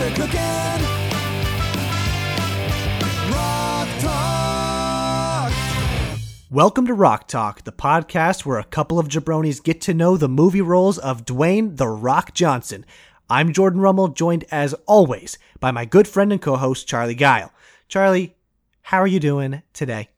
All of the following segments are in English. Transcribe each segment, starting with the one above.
they're cooking. Rock Talk. Welcome to Rock Talk, the podcast where a couple of jabronis get to know the movie roles of Dwayne The Rock Johnson. I'm Jordan Rummel, joined as always by my good friend and co host, Charlie Guile. Charlie, how are you doing today?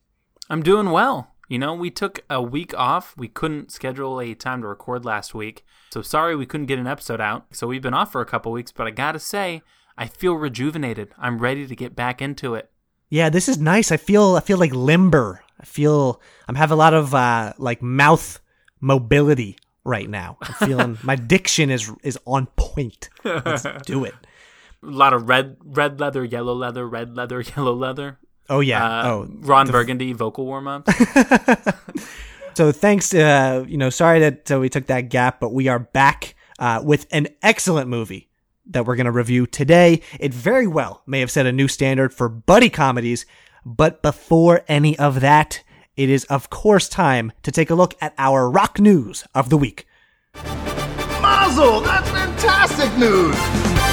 I'm doing well. You know, we took a week off. We couldn't schedule a time to record last week. So sorry we couldn't get an episode out. So we've been off for a couple weeks, but I gotta say, I feel rejuvenated. I'm ready to get back into it. Yeah, this is nice. I feel I feel like limber. I feel I'm having a lot of uh, like mouth mobility right now. I'm feeling my diction is is on point. Let's do it. A lot of red red leather, yellow leather, red leather, yellow leather. Oh yeah. Uh, oh, Ron Burgundy vocal warm up. So thanks, uh, you know, sorry that uh, we took that gap, but we are back uh, with an excellent movie that we're going to review today. It very well may have set a new standard for buddy comedies, but before any of that, it is of course time to take a look at our rock news of the week. Mazel! That's fantastic news!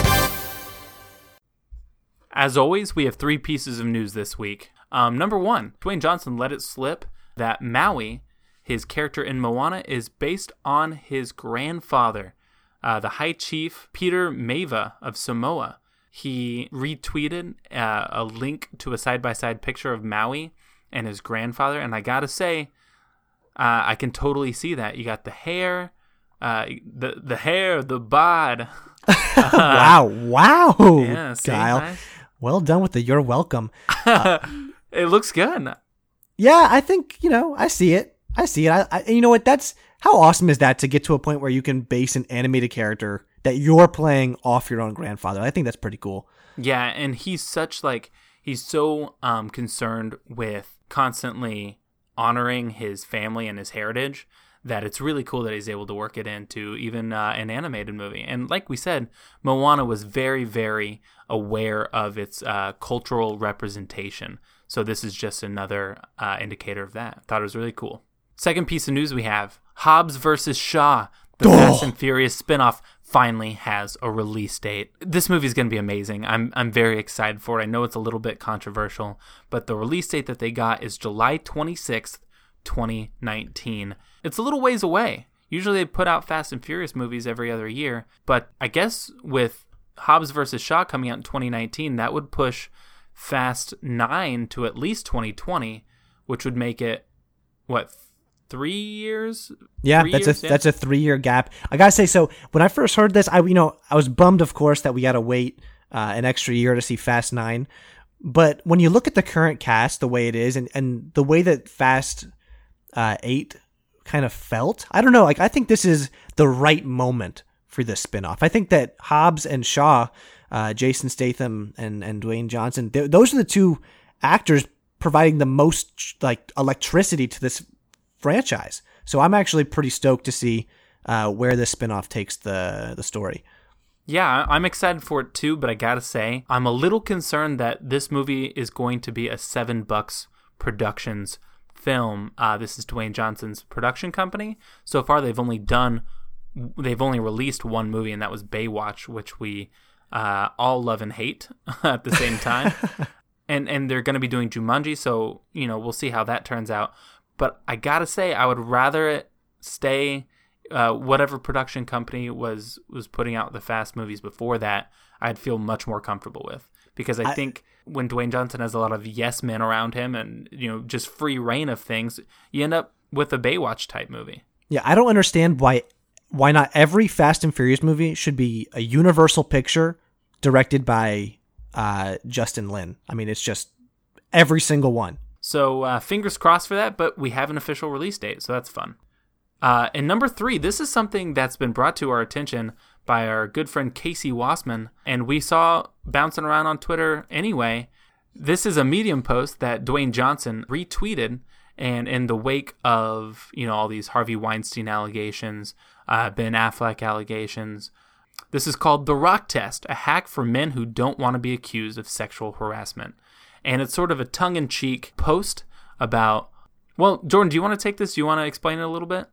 As always, we have three pieces of news this week. Um, number one, Dwayne Johnson let it slip that Maui, his character in Moana, is based on his grandfather, uh, the High Chief Peter Maivia of Samoa. He retweeted uh, a link to a side by side picture of Maui and his grandfather, and I gotta say, uh, I can totally see that. You got the hair, uh, the the hair, the bod. wow, wow, Yeah, see, Kyle. Well done with the you're welcome. It looks good. Yeah, I think you know. I see it. I see it. I, I, you know what? That's how awesome is that to get to a point where you can base an animated character that you're playing off your own grandfather. I think that's pretty cool. Yeah, and he's such like he's so um concerned with constantly honoring his family and his heritage that it's really cool that he's able to work it into even uh, an animated movie. And like we said, Moana was very very aware of its uh, cultural representation. So this is just another uh, indicator of that. Thought it was really cool. Second piece of news we have Hobbs versus Shaw. The Fast and Furious spinoff finally has a release date. This movie is going to be amazing. I'm I'm very excited for it. I know it's a little bit controversial, but the release date that they got is July 26th, 2019. It's a little ways away. Usually they put out Fast and Furious movies every other year, but I guess with Hobbs versus Shaw coming out in 2019, that would push Fast 9 to at least 2020, which would make it what 3 years? Yeah, Three that's years? a that's a three year gap. I gotta say, so when I first heard this, I you know I was bummed, of course, that we got to wait uh, an extra year to see Fast Nine. But when you look at the current cast, the way it is, and and the way that Fast uh, Eight kind of felt, I don't know. Like I think this is the right moment for this spinoff. I think that Hobbs and Shaw, uh, Jason Statham and and Dwayne Johnson, th- those are the two actors providing the most like electricity to this franchise. So I'm actually pretty stoked to see uh, where this spinoff takes the the story. Yeah, I'm excited for it too, but I gotta say, I'm a little concerned that this movie is going to be a Seven Bucks Productions film. Uh, this is Dwayne Johnson's production company. So far, they've only done, they've only released one movie, and that was Baywatch, which we uh, all love and hate at the same time. and and they're going to be doing Jumanji, so you know we'll see how that turns out. But I gotta say, I would rather it stay uh, whatever production company was was putting out the fast movies before that. I'd feel much more comfortable with because I, I- think when Dwayne Johnson has a lot of yes men around him and you know just free reign of things, you end up with a Baywatch type movie. Yeah, I don't understand why why not every Fast and Furious movie should be a Universal picture directed by uh, Justin Lin. I mean, it's just every single one. So uh, fingers crossed for that, but we have an official release date, so that's fun. Uh, and number three, this is something that's been brought to our attention by our good friend Casey Wassman, and we saw bouncing around on Twitter anyway. This is a Medium post that Dwayne Johnson retweeted, and in the wake of you know all these Harvey Weinstein allegations, uh, Ben Affleck allegations, this is called the Rock Test, a hack for men who don't want to be accused of sexual harassment. And it's sort of a tongue in cheek post about. Well, Jordan, do you want to take this? Do you want to explain it a little bit?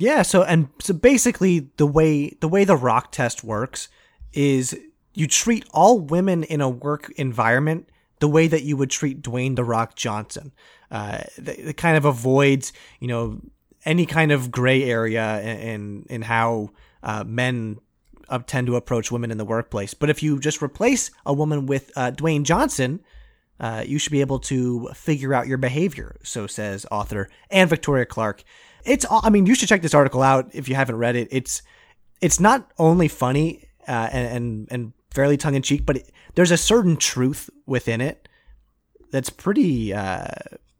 Yeah, so and so basically the way the way the rock test works is you treat all women in a work environment the way that you would treat Dwayne the Rock Johnson. Uh, it kind of avoids, you know, any kind of gray area in in how uh, men tend to approach women in the workplace. But if you just replace a woman with uh, Dwayne Johnson, uh, you should be able to figure out your behavior. So says author and Victoria Clark. It's I mean you should check this article out if you haven't read it. It's it's not only funny uh, and, and and fairly tongue in cheek, but it, there's a certain truth within it that's pretty. Uh,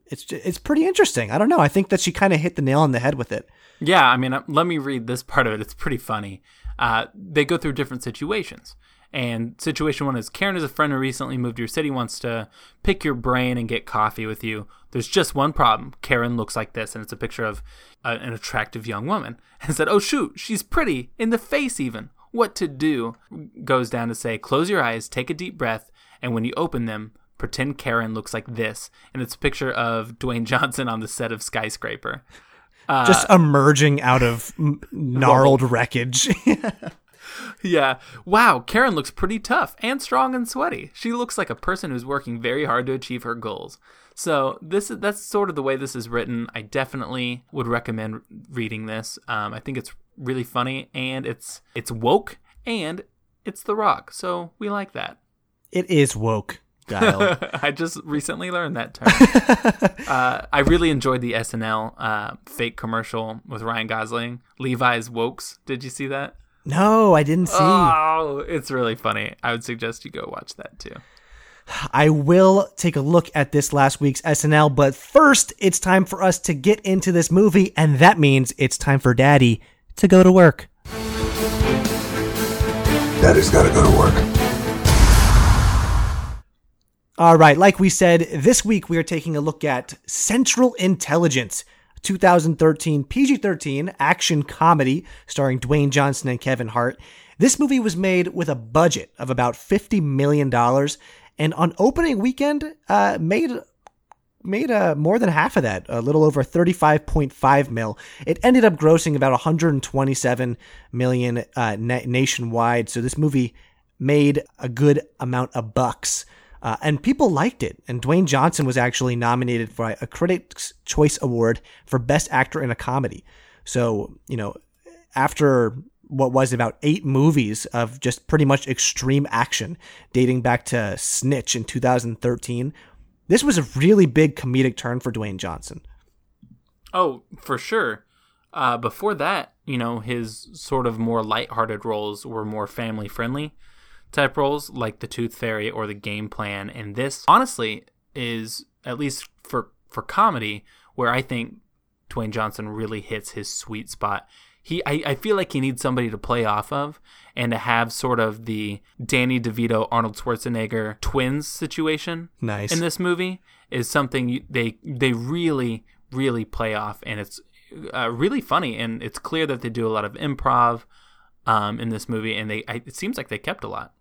it's it's pretty interesting. I don't know. I think that she kind of hit the nail on the head with it. Yeah, I mean, uh, let me read this part of it. It's pretty funny. Uh, they go through different situations. And situation one is Karen is a friend who recently moved to your city, wants to pick your brain and get coffee with you. There's just one problem. Karen looks like this, and it's a picture of a, an attractive young woman. And said, Oh, shoot, she's pretty, in the face even. What to do? Goes down to say, Close your eyes, take a deep breath, and when you open them, pretend Karen looks like this. And it's a picture of Dwayne Johnson on the set of Skyscraper. just uh, emerging out of gnarled wreckage. Yeah. Wow, Karen looks pretty tough and strong and sweaty. She looks like a person who's working very hard to achieve her goals. So this is that's sort of the way this is written. I definitely would recommend reading this. Um, I think it's really funny and it's it's woke and it's The Rock. So we like that. it is woke. I just recently learned that term. uh, I really enjoyed the SNL uh, fake commercial with Ryan Gosling. Levi's Wokes. Did you see that? No, I didn't see. Oh, it's really funny. I would suggest you go watch that too. I will take a look at this last week's SNL, but first, it's time for us to get into this movie, and that means it's time for Daddy to go to work. Daddy's gotta go to work. All right, like we said, this week we are taking a look at Central Intelligence, 2013 PG 13 action comedy starring Dwayne Johnson and Kevin Hart. This movie was made with a budget of about $50 million, and on opening weekend, uh, made made uh, more than half of that, a little over 35.5 mil. It ended up grossing about 127 million uh, na- nationwide. So this movie made a good amount of bucks. Uh, and people liked it. And Dwayne Johnson was actually nominated for a Critics' Choice Award for Best Actor in a Comedy. So, you know, after what was about eight movies of just pretty much extreme action dating back to Snitch in 2013, this was a really big comedic turn for Dwayne Johnson. Oh, for sure. Uh, before that, you know, his sort of more lighthearted roles were more family friendly type roles, like the Tooth Fairy or the Game Plan. And this, honestly, is at least for for comedy where I think Dwayne Johnson really hits his sweet spot. He, I, I feel like he needs somebody to play off of and to have sort of the Danny DeVito Arnold Schwarzenegger twins situation Nice. in this movie is something they they really really play off and it's uh, really funny and it's clear that they do a lot of improv um, in this movie and they I, it seems like they kept a lot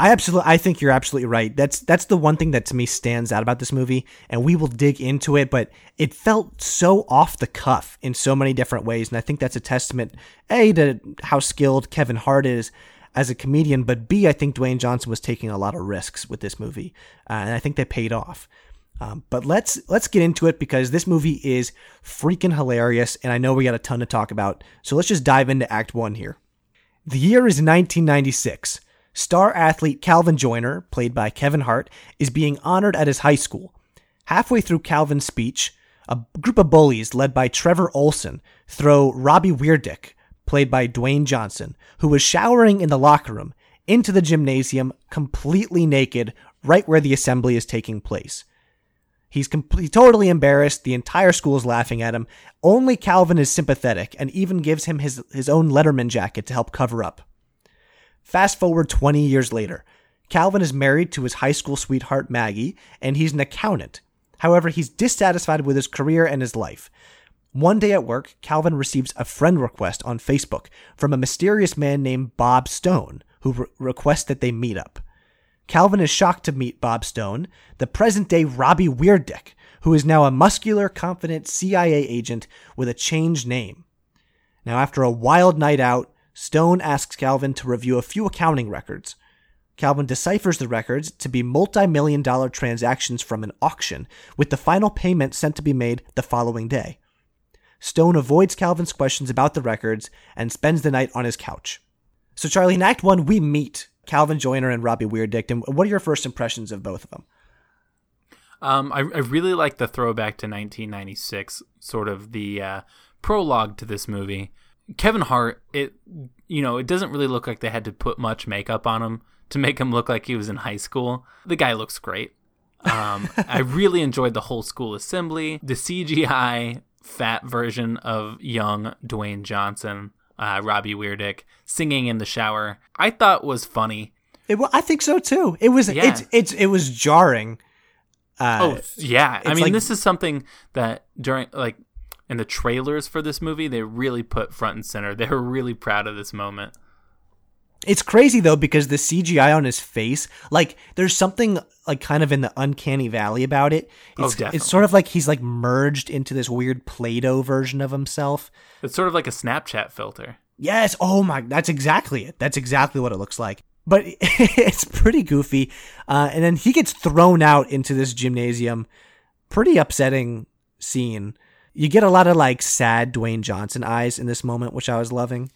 I absolutely, I think you're absolutely right. That's that's the one thing that to me stands out about this movie, and we will dig into it. But it felt so off the cuff in so many different ways, and I think that's a testament a to how skilled Kevin Hart is as a comedian, but b I think Dwayne Johnson was taking a lot of risks with this movie, uh, and I think they paid off. Um, but let's let's get into it because this movie is freaking hilarious, and I know we got a ton to talk about. So let's just dive into Act One here. The year is 1996. Star athlete Calvin Joyner, played by Kevin Hart, is being honored at his high school. Halfway through Calvin's speech, a group of bullies led by Trevor Olson throw Robbie Wheirdicht, played by Dwayne Johnson, who was showering in the locker room, into the gymnasium completely naked right where the assembly is taking place. He's completely totally embarrassed. The entire school is laughing at him. Only Calvin is sympathetic and even gives him his, his own Letterman jacket to help cover up. Fast forward 20 years later. Calvin is married to his high school sweetheart Maggie, and he's an accountant. However, he's dissatisfied with his career and his life. One day at work, Calvin receives a friend request on Facebook from a mysterious man named Bob Stone, who re- requests that they meet up. Calvin is shocked to meet Bob Stone, the present day Robbie Wheirdicht, who is now a muscular, confident CIA agent with a changed name. Now, after a wild night out, Stone asks Calvin to review a few accounting records. Calvin deciphers the records to be multi million dollar transactions from an auction, with the final payment sent to be made the following day. Stone avoids Calvin's questions about the records and spends the night on his couch. So, Charlie, in Act 1, we meet Calvin Joyner and Robbie Wheirdicht. And what are your first impressions of both of them? Um, I, I really like the throwback to 1996, sort of the uh, prologue to this movie. Kevin Hart, it you know, it doesn't really look like they had to put much makeup on him to make him look like he was in high school. The guy looks great. Um, I really enjoyed the whole school assembly, the CGI fat version of young Dwayne Johnson, uh, Robbie Wheirdicht singing in the shower. I thought was funny. It, wa- I think so too. It was Yeah. it's it's it was jarring. Uh, Oh yeah, I mean like- this is something that during like in the trailers for this movie they really put front and center. They were really proud of this moment. It's crazy though because the CGI on his face, like there's something like kind of in the uncanny valley about it. Oh, It's, definitely. it's sort of like he's like merged into this weird Play-Doh version of himself. It's sort of like a Snapchat filter. Yes, oh my, that's exactly it. That's exactly what it looks like. But it's pretty goofy. Uh, and then he gets thrown out into this gymnasium. Pretty upsetting scene. You get a lot of like sad Dwayne Johnson eyes in this moment, which I was loving.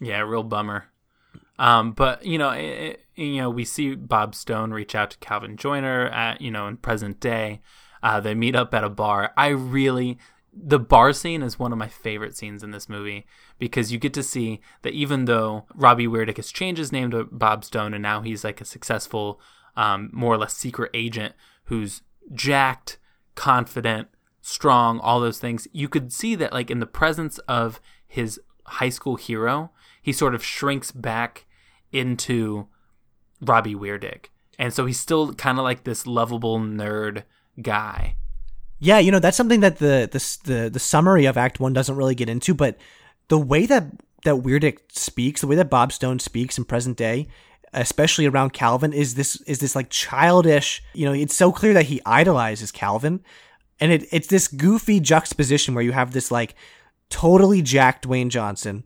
Yeah, real bummer. Um, but you know, it, you know, we see Bob Stone reach out to Calvin Joyner at you know in present day. Uh, they meet up at a bar. I really, the bar scene is one of my favorite scenes in this movie because you get to see that even though Robbie Wheirdicht has changed his name to Bob Stone and now he's like a successful, um, more or less secret agent who's jacked, confident, strong, all those things. You could see that like in the presence of his high school hero, he sort of shrinks back into Robbie Wheirdicht. And so he's still kind of like this lovable nerd guy. Yeah, you know that's something that the the the, the summary of Act One doesn't really get into, but the way that that Wheirdicht speaks, the way that Bob Stone speaks in present day, especially around Calvin, is this is this like childish. You know, it's so clear that he idolizes Calvin, and it it's this goofy juxtaposition where you have this like totally jacked Dwayne Johnson,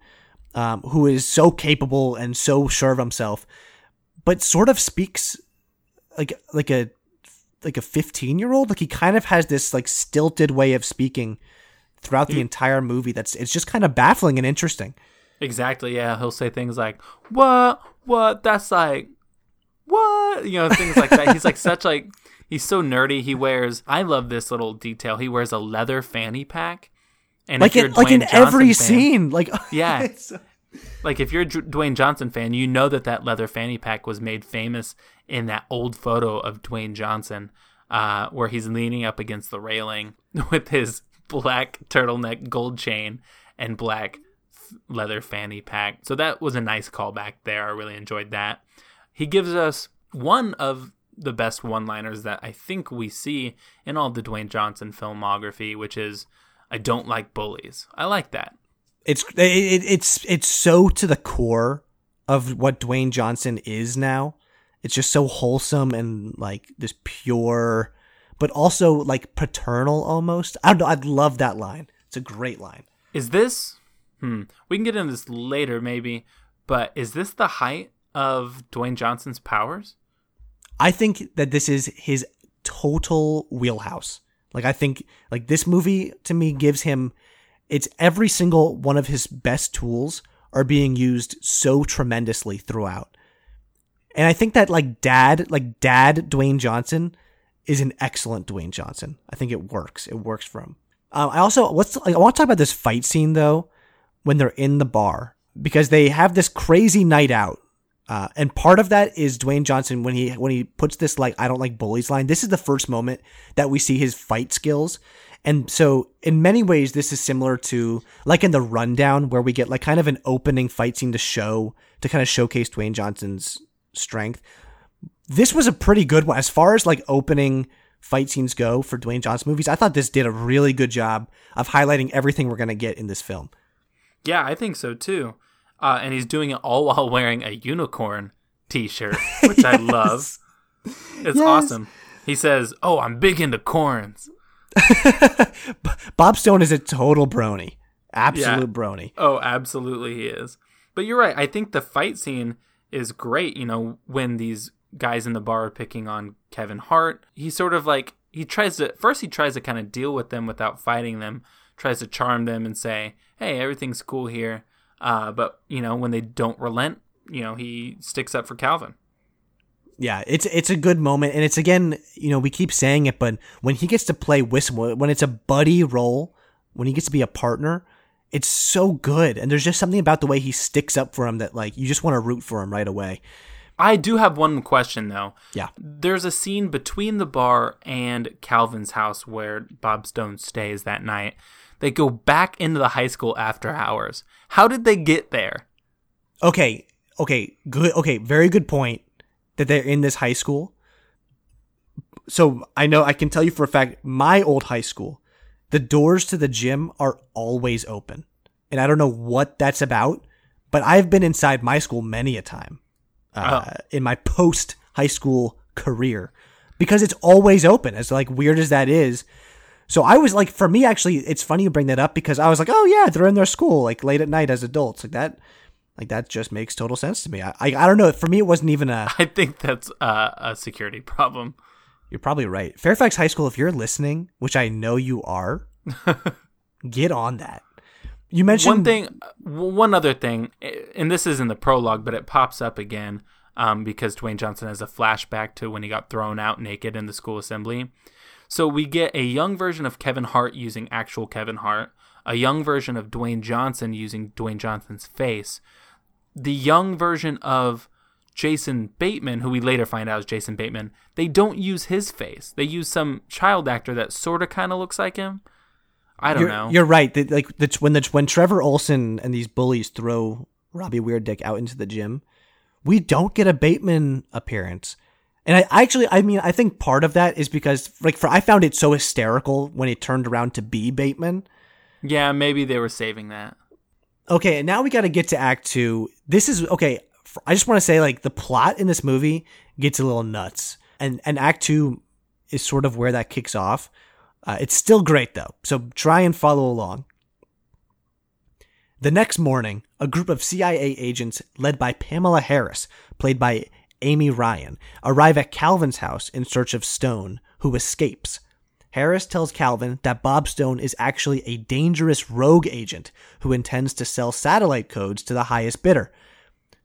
um, who is so capable and so sure of himself, but sort of speaks like like a like a 15 year old like he kind of has this like stilted way of speaking throughout the entire movie that's it's just kind of baffling and interesting Exactly. Yeah, he'll say things like "What? What? That's like what?" You know, things like that. He's like such like he's so nerdy. He wears. I love this little detail. He wears a leather fanny pack. And like in like in Johnson every fan- scene like Yeah. like if you're a Dwayne Johnson fan, you know that that leather fanny pack was made famous in that old photo of Dwayne Johnson, uh, where he's leaning up against the railing with his black turtleneck gold chain and black leather fanny pack. So that was a nice callback there. I really enjoyed that. He gives us one of the best one-liners that I think we see in all the Dwayne Johnson filmography, which is "I don't like bullies." I like that. it's it, it, it's it's so to the core of what Dwayne Johnson is now it's just so wholesome and like this pure but also like paternal almost i don't know i'd love that line it's a great line Is this? Hmm. We can get into this later, maybe. But is this the height of Dwayne Johnson's powers? I think that this is his total wheelhouse. Like I think like this movie to me gives him it's every single one of his best tools are being used so tremendously throughout. And I think that like dad, like dad Dwayne Johnson is an excellent Dwayne Johnson. I think it works. It works for him. Um, I also let's like, I want to talk about this fight scene though when they're in the bar because they have this crazy night out uh, and part of that is Dwayne Johnson when he when he puts this like I don't like bullies line. This is the first moment that we see his fight skills, and so in many ways this is similar to like in the rundown where we get like kind of an opening fight scene to show to kind of showcase Dwayne Johnson's strength. This was a pretty good one as far as like opening fight scenes go for Dwayne Johnson movies. I thought this did a really good job of highlighting everything we're gonna get in this film. Yeah, I think so too. Uh, and he's doing it all while wearing a unicorn T-shirt, which I love. It's Yes. awesome. He says, "Oh, I'm big into corns." Bob Stone is a total brony, absolute Yeah. brony. Oh, absolutely, he is. But you're right. I think the fight scene is great. You know, when these guys in the bar are picking on Kevin Hart, he sort of like he tries to first he tries to kind of deal with them without fighting them, tries to charm them and say, "Hey, everything's cool here." Uh, but you know, when they don't relent, you know, he sticks up for Calvin. Yeah, it's it's a good moment, and it's again, you know, we keep saying it, but when he gets to play Whistle, when it's a buddy role, when he gets to be a partner, it's so good. And there's just something about the way he sticks up for him that like you just want to root for him right away. I do have one question though. Yeah. There's a scene between the bar and Calvin's house where Bob Stone stays that night. They go back into the high school after hours. How did they get there? Okay, okay, good. Okay, very good point that they're in this high school. So I know I can tell you for a fact, my old high school, the doors to the gym are always open, and I don't know what that's about, but I've been inside my school many a time uh, in my post high school career because it's always open. As like weird as that is. So I was like, for me, actually, it's funny you bring that up because I was like, oh yeah, they're in their school like late at night as adults, like that. Like that just makes total sense to me. I, I, I don't know. For me, it wasn't even a. I think that's uh, a security problem. You're probably right. Fairfax High School, if you're listening, which I know you are, get on that. You mentioned one thing, one other thing, and this is in the prologue, but it pops up again um, because Dwayne Johnson has a flashback to when he got thrown out naked in the school assembly. So we get a young version of Kevin Hart using actual Kevin Hart, a young version of Dwayne Johnson using Dwayne Johnson's face, the young version of Jason Bateman, who we later find out is Jason Bateman, they don't use his face. They use some child actor that sort of kind of looks like him. I don't you're, know. You're right. Like the, when the when Trevor Olson and these bullies throw Robbie Weird Dick out into the gym, we don't get a Bateman appearance. And I actually, I mean, I think part of that is because, like, for I found it so hysterical when it turned around to be Bateman. Yeah, maybe they were saving that. Okay, and now we got to get to Act Two. This is okay. I just want to say, like, the plot in this movie gets a little nuts, and and Act Two is sort of where that kicks off. Uh, it's still great though, so try and follow along. The next morning, a group of CIA agents led by Pamela Harris, played by Amy Ryan, arrive at Calvin's house in search of Stone, who escapes. Harris tells Calvin that Bob Stone is actually a dangerous rogue agent who intends to sell satellite codes to the highest bidder.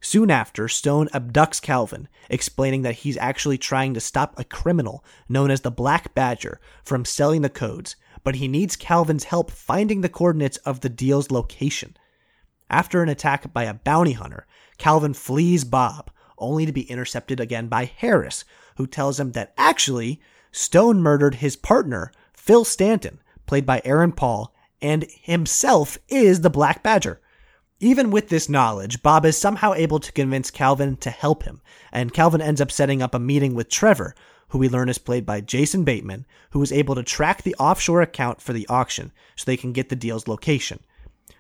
Soon after, Stone abducts Calvin, explaining that he's actually trying to stop a criminal known as the Black Badger from selling the codes, but he needs Calvin's help finding the coordinates of the deal's location. After an attack by a bounty hunter, Calvin flees Bob, only to be intercepted again by Harris, who tells him that actually Stone murdered his partner, Phil Stanton, played by Aaron Paul, and himself is the Black Badger. Even with this knowledge, Bob is somehow able to convince Calvin to help him, and Calvin ends up setting up a meeting with Trevor, who we learn is played by Jason Bateman, who is able to track the offshore account for the auction so they can get the deal's location.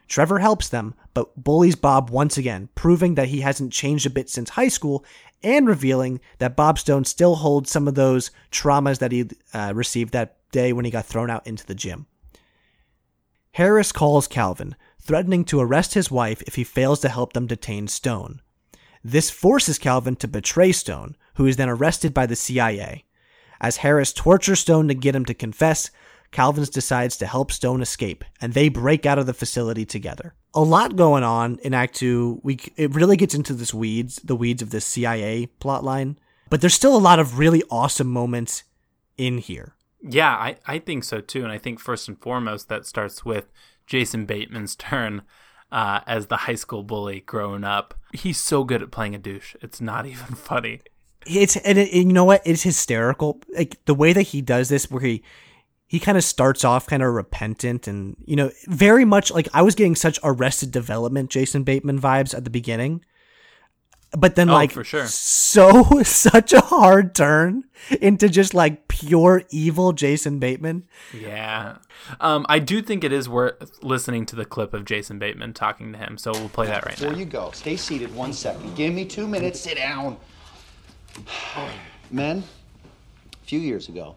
Trevor helps them, but bullies Bob once again, proving that he hasn't changed a bit since high school and revealing that Bob Stone still holds some of those traumas that he uh, received that day when he got thrown out into the gym. Harris calls Calvin, threatening to arrest his wife if he fails to help them detain Stone. This forces Calvin to betray Stone, who is then arrested by the CIA. As Harris tortures Stone to get him to confess, Calvin decides to help Stone escape, and they break out of the facility together. A lot going on in Act Two. We it really gets into this weeds, the weeds of this CIA plotline, but there's still a lot of really awesome moments in here. Yeah, I, I think so too. And I think first and foremost, that starts with Jason Bateman's turn uh, as the high school bully growing up. He's so good at playing a douche. It's not even funny. It's and, it, and you know what? It's hysterical. Like the way that he does this, where he he kind of starts off kind of repentant and you know very much like I was getting such Arrested Development Jason Bateman vibes at the beginning. But then, Oh, like, for sure. so such a hard turn into just like pure evil Jason Bateman. Yeah. Um, I do think it is worth listening to the clip of Jason Bateman talking to him. So we'll play that right Before now. you go, stay seated one second. Give me two minutes. Sit down. Men, a few years ago,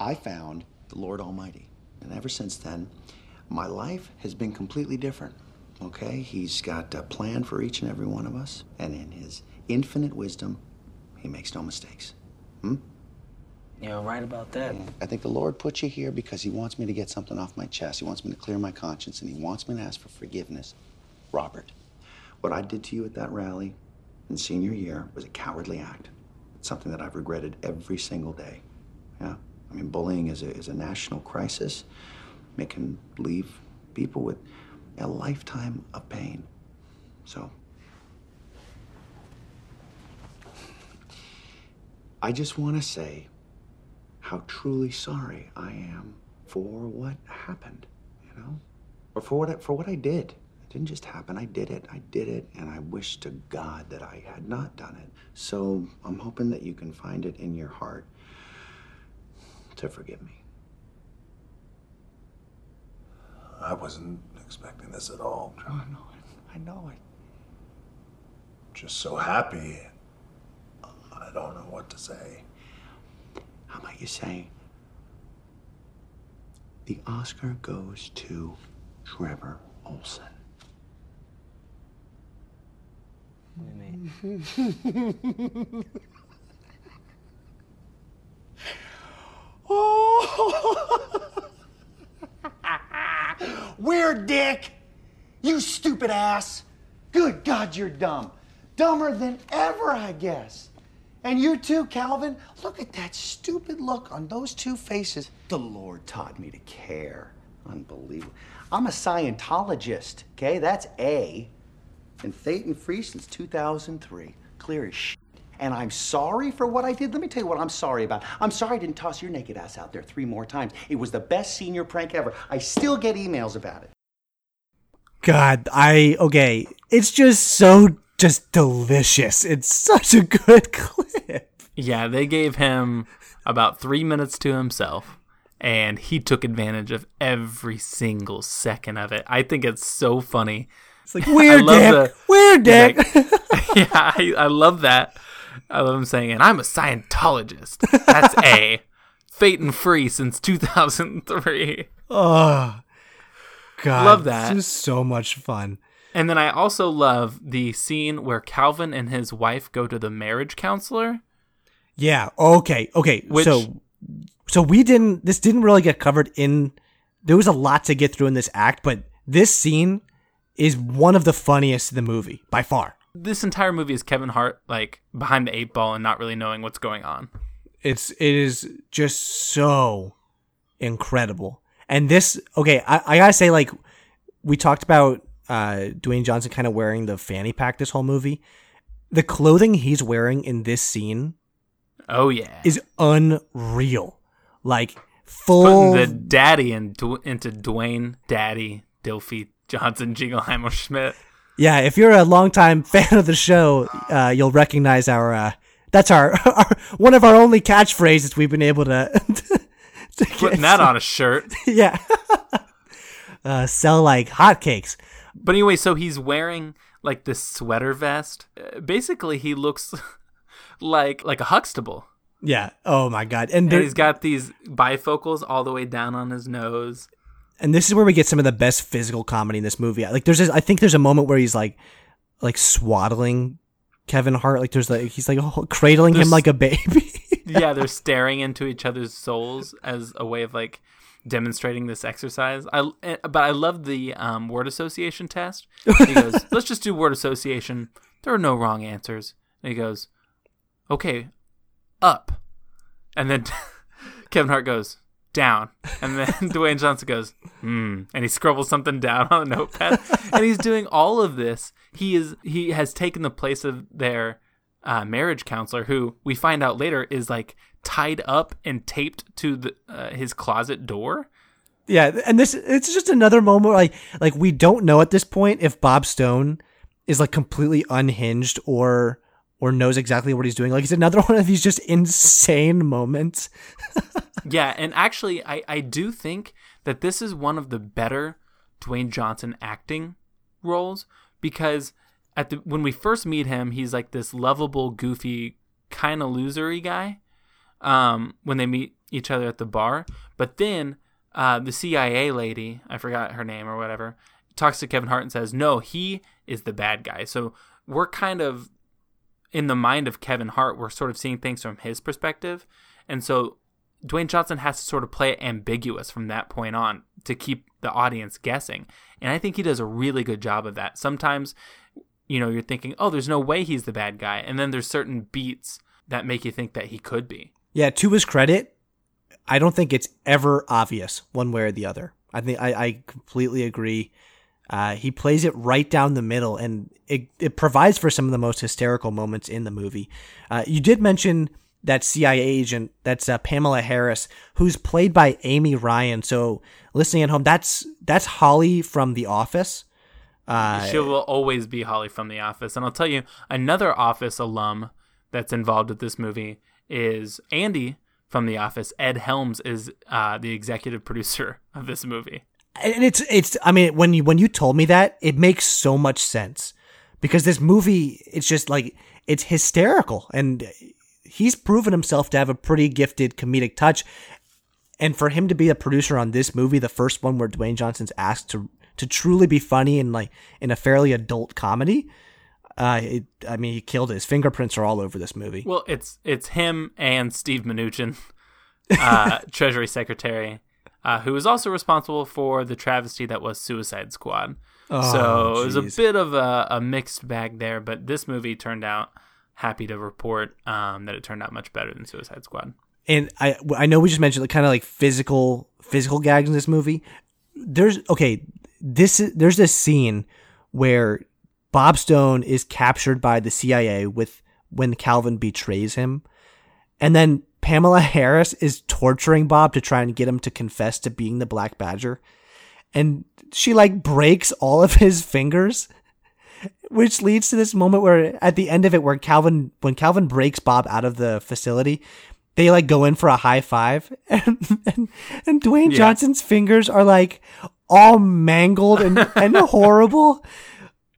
I found the Lord Almighty. And ever since then, my life has been completely different. okay? He's got a plan for each and every one of us, and in his infinite wisdom, he makes no mistakes. Hmm? You're right about that. I think the Lord put you here because he wants me to get something off my chest. He wants me to clear my conscience, and he wants me to ask for forgiveness. Robert, what I did to you at that rally in senior year was a cowardly act. It's something that I've regretted every single day. Yeah? I mean, bullying is a, is a national crisis. It can leave people with a lifetime of pain. So, I just want to say how truly sorry I am for what happened, you know? Or for what I, for what I did. It didn't just happen. I did it. I did it, and I wish to God that I had not done it. So I'm hoping that you can find it in your heart to forgive me. I wasn't expecting this at all. Oh, I know. It. I know. I, Just so happy. I don't know what to say. how about you say the Oscar goes to Trevor Olson? Dick! You stupid ass! Good God, you're dumb. Dumber than ever, I guess. And you too, Calvin. Look at that stupid look on those two faces. The Lord taught me to care. Unbelievable. I'm a Scientologist, okay? That's A. And Thetan free since 2003. Clear as shit. And I'm sorry for what I did. Let me tell you what I'm sorry about. I'm sorry I didn't toss your naked ass out there three more times. It was the best senior prank ever. I still get emails about it. God, I okay. It's just so just delicious. It's such a good clip. Yeah, they gave him about three minutes to himself, and he took advantage of every single second of it. I think it's so funny. It's like weird dick, the- weird dick. Like- yeah, I, I love that. I love him saying, and I'm a Scientologist. That's A. Thetan free since 2003. oh, God, Love that. This is so much fun. And then I also love the scene where Calvin and his wife go to the marriage counselor. Yeah. Okay. Okay. Which- so, so we didn't. This didn't really get covered in. There was a lot to get through in this act, but this scene is one of the funniest in the movie by far. This entire movie is Kevin Hart like behind the eight ball and not really knowing what's going on. It's it is just so incredible. And this, okay, I, I gotta say, like we talked about uh, Dwayne Johnson kind of wearing the fanny pack this whole movie. The clothing he's wearing in this scene Oh yeah, is unreal. Like full. putting the daddy in, into Dwayne Daddy Dilfy Johnson Jingleheimer Schmidt. Yeah, if you're a longtime fan of the show, uh, you'll recognize our. Uh, that's our, our one of our only catchphrases we've been able to. Putting that on a shirt. yeah. uh, sell like hotcakes. But anyway, so he's wearing like this sweater vest. Uh, basically, he looks like like a Huxtable. Yeah. Oh my god. And And he's got these bifocals all the way down on his nose. and this is where we get some of the best physical comedy in this movie. Like there's this, I think there's a moment where he's like like swaddling Kevin Hart. Like there's like he's like cradling him like a baby. Yeah, they're staring into each other's souls as a way of like demonstrating this exercise. I eh, but I love the um, word association test. He goes, "Let's just do word association. There are no wrong answers." And he goes, "Okay, up," and then Kevin Hart goes down, and then Dwayne Johnson goes, "Hmm," and he scribbles something down on a notepad, and he's doing all of this. He is he has taken the place of their uh, marriage counselor, who we find out later is like tied up and taped to the, uh, his closet door. Yeah, and this it's just another moment where, like like we don't know at this point if Bob Stone is like completely unhinged or or knows exactly what he's doing. Like it's another one of these just insane moments. Yeah, and actually, I, I do think that this is one of the better Dwayne Johnson acting roles because at the when we first meet him, he's like this lovable, goofy, kind of losery guy. Um, when they meet each other at the bar, but then uh, the CIA lady, I forgot her name or whatever, talks to Kevin Hart and says, "No, he is the bad guy." So we're kind of in the mind of Kevin Hart, we're sort of seeing things from his perspective, and so Dwayne Johnson has to sort of play it ambiguous from that point on to keep the audience guessing. And I think he does a really good job of that. Sometimes, you know, you're thinking, "Oh, there's no way he's the bad guy," and then there's certain beats that make you think that he could be. Yeah, to his credit, I don't think it's ever obvious one way or the other. I think I, I completely agree. Uh, he plays it right down the middle, and it, it provides for some of the most hysterical moments in the movie. Uh, you did mention that CIA agent, that's uh, Pamela Harris, who's played by Amy Ryan. So listening at home, that's that's Holly from The Office. Uh, she will always be Holly from The Office. And I'll tell you, another Office alum that's involved with this movie is Andy from The Office. Ed Helms is uh, the executive producer of this movie. and it's it's I mean when you when you told me that it makes so much sense because this movie it's just like it's hysterical and he's proven himself to have a pretty gifted comedic touch and for him to be a producer on this movie the first one where Dwayne Johnson's asked to to truly be funny and like in a fairly adult comedy uh it, I mean he killed it his fingerprints are all over this movie Well, it's it's him and Steve Mnuchin, uh, Treasury Secretary, uh, who is also responsible for the travesty that was Suicide Squad. so it was a Oh, bit of a, a mixed bag there, but this movie turned out. Happy to report um, that it turned out much better than Suicide Squad. and I I know we just mentioned the kind of like physical physical gags in this movie. There's okay, this is, there's this scene where Bob Stone is captured by the CIA with when Calvin betrays him, and then Pamela Harris is torturing Bob to try and get him to confess to being the Black Badger, and she like breaks all of his fingers which leads to this moment where at the end of it where Calvin when Calvin breaks Bob out of the facility they like go in for a high five. And and, and Dwayne Yeah. Johnson's fingers are like all mangled and, and horrible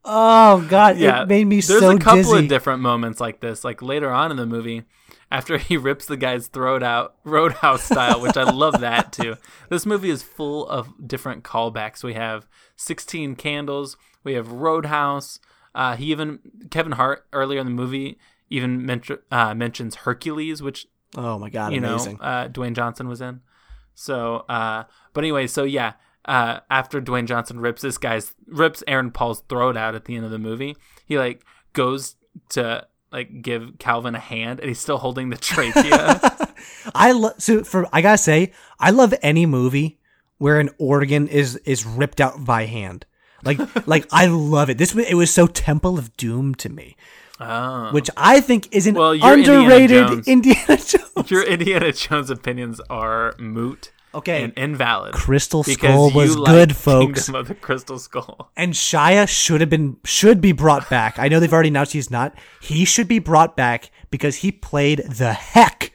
oh god Yeah, it made me There's so There's a couple dizzy of different moments like this. Like later on in the movie, after he rips the guy's throat out, Roadhouse style, which I love that too. This movie is full of different callbacks. We have 16 Candles. We have Roadhouse. Uh, he even Kevin Hart earlier in the movie even mention, uh, mentions Hercules, which oh my god you amazing know uh, Dwayne Johnson was in. So, uh, but anyway, so yeah, uh, after Dwayne Johnson rips this guy's rips Aaron Paul's throat out at the end of the movie, he like goes to like give Calvin a hand, and he's still holding the trachea. I love so for I gotta say I love any movie where an organ is is ripped out by hand. Like like I love it. This it was so Temple of Doom to me, oh. which I think is an Well, you're Indiana underrated Jones. Indiana Jones. Your Indiana Jones opinions are moot. Okay. and invalid. Crystal because Skull you was like good, folks. Kingdom of the Crystal Skull. And Shia should have been should be brought back. I know they've already announced he's not. He should be brought back because he played the heck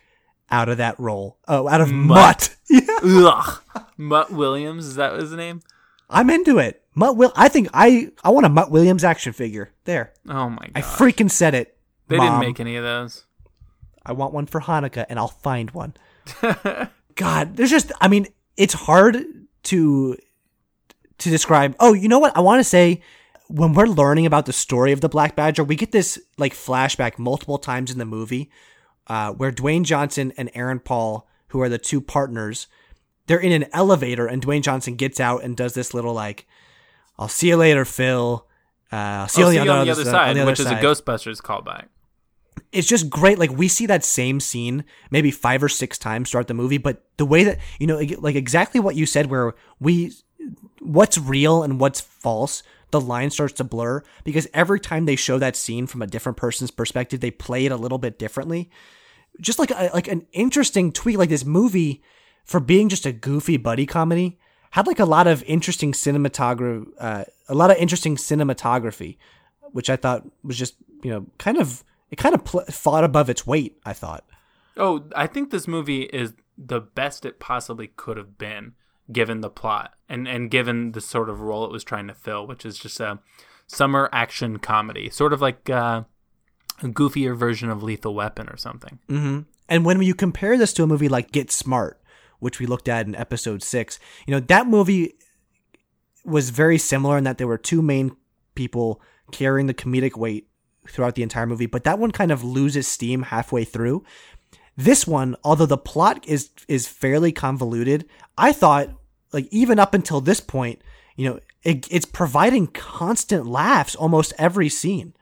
out of that role. Oh, out of Mutt. Yeah. Ugh. Mutt Williams is that his name? I'm into it. Mutt Will. I think I I want a Mutt Williams action figure. There. Oh my god. I freaking said it. they Mom. didn't make any of those. I want one for Hanukkah and I'll find one. God, there's just I mean, it's hard to to describe. Oh, you know what? I want to say when we're learning about the story of the Black Badger, we get this like flashback multiple times in the movie uh, where Dwayne Johnson and Aaron Paul, who are the two partners, they're in an elevator and Dwayne Johnson gets out and does this little like, "I'll see you later, Phil." Uh, I'll see Oh, you see on, you on the the other side, on the other which is a side Ghostbusters callback. It's just great. Like we see that same scene maybe five or six times throughout the movie, but the way that you know, like, exactly what you said, where we, what's real and what's false, the line starts to blur because every time they show that scene from a different person's perspective, they play it a little bit differently. Just like a, like an interesting tweak, like this movie for being just a goofy buddy comedy had like a lot of interesting cinematography, uh, a lot of interesting cinematography, which I thought was just you know kind of it kind of pl- fought above its weight. I thought. Oh, I think this movie is the best it possibly could have been given the plot and and given the sort of role it was trying to fill, which is just a summer action comedy, sort of like uh, a goofier version of Lethal Weapon or something. Mm-hmm. And when you compare this to a movie like Get Smart, which we looked at in episode six, you know that movie was very similar in that there were two main people carrying the comedic weight throughout the entire movie, but that one kind of loses steam halfway through. This one, although the plot is is fairly convoluted, I thought like even up until this point, you know, it, it's providing constant laughs almost every scene.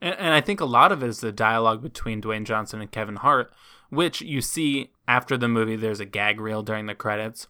And, and I think a lot of it is the dialogue between Dwayne Johnson and Kevin Hart, which you see after the movie. There's a gag reel during the credits,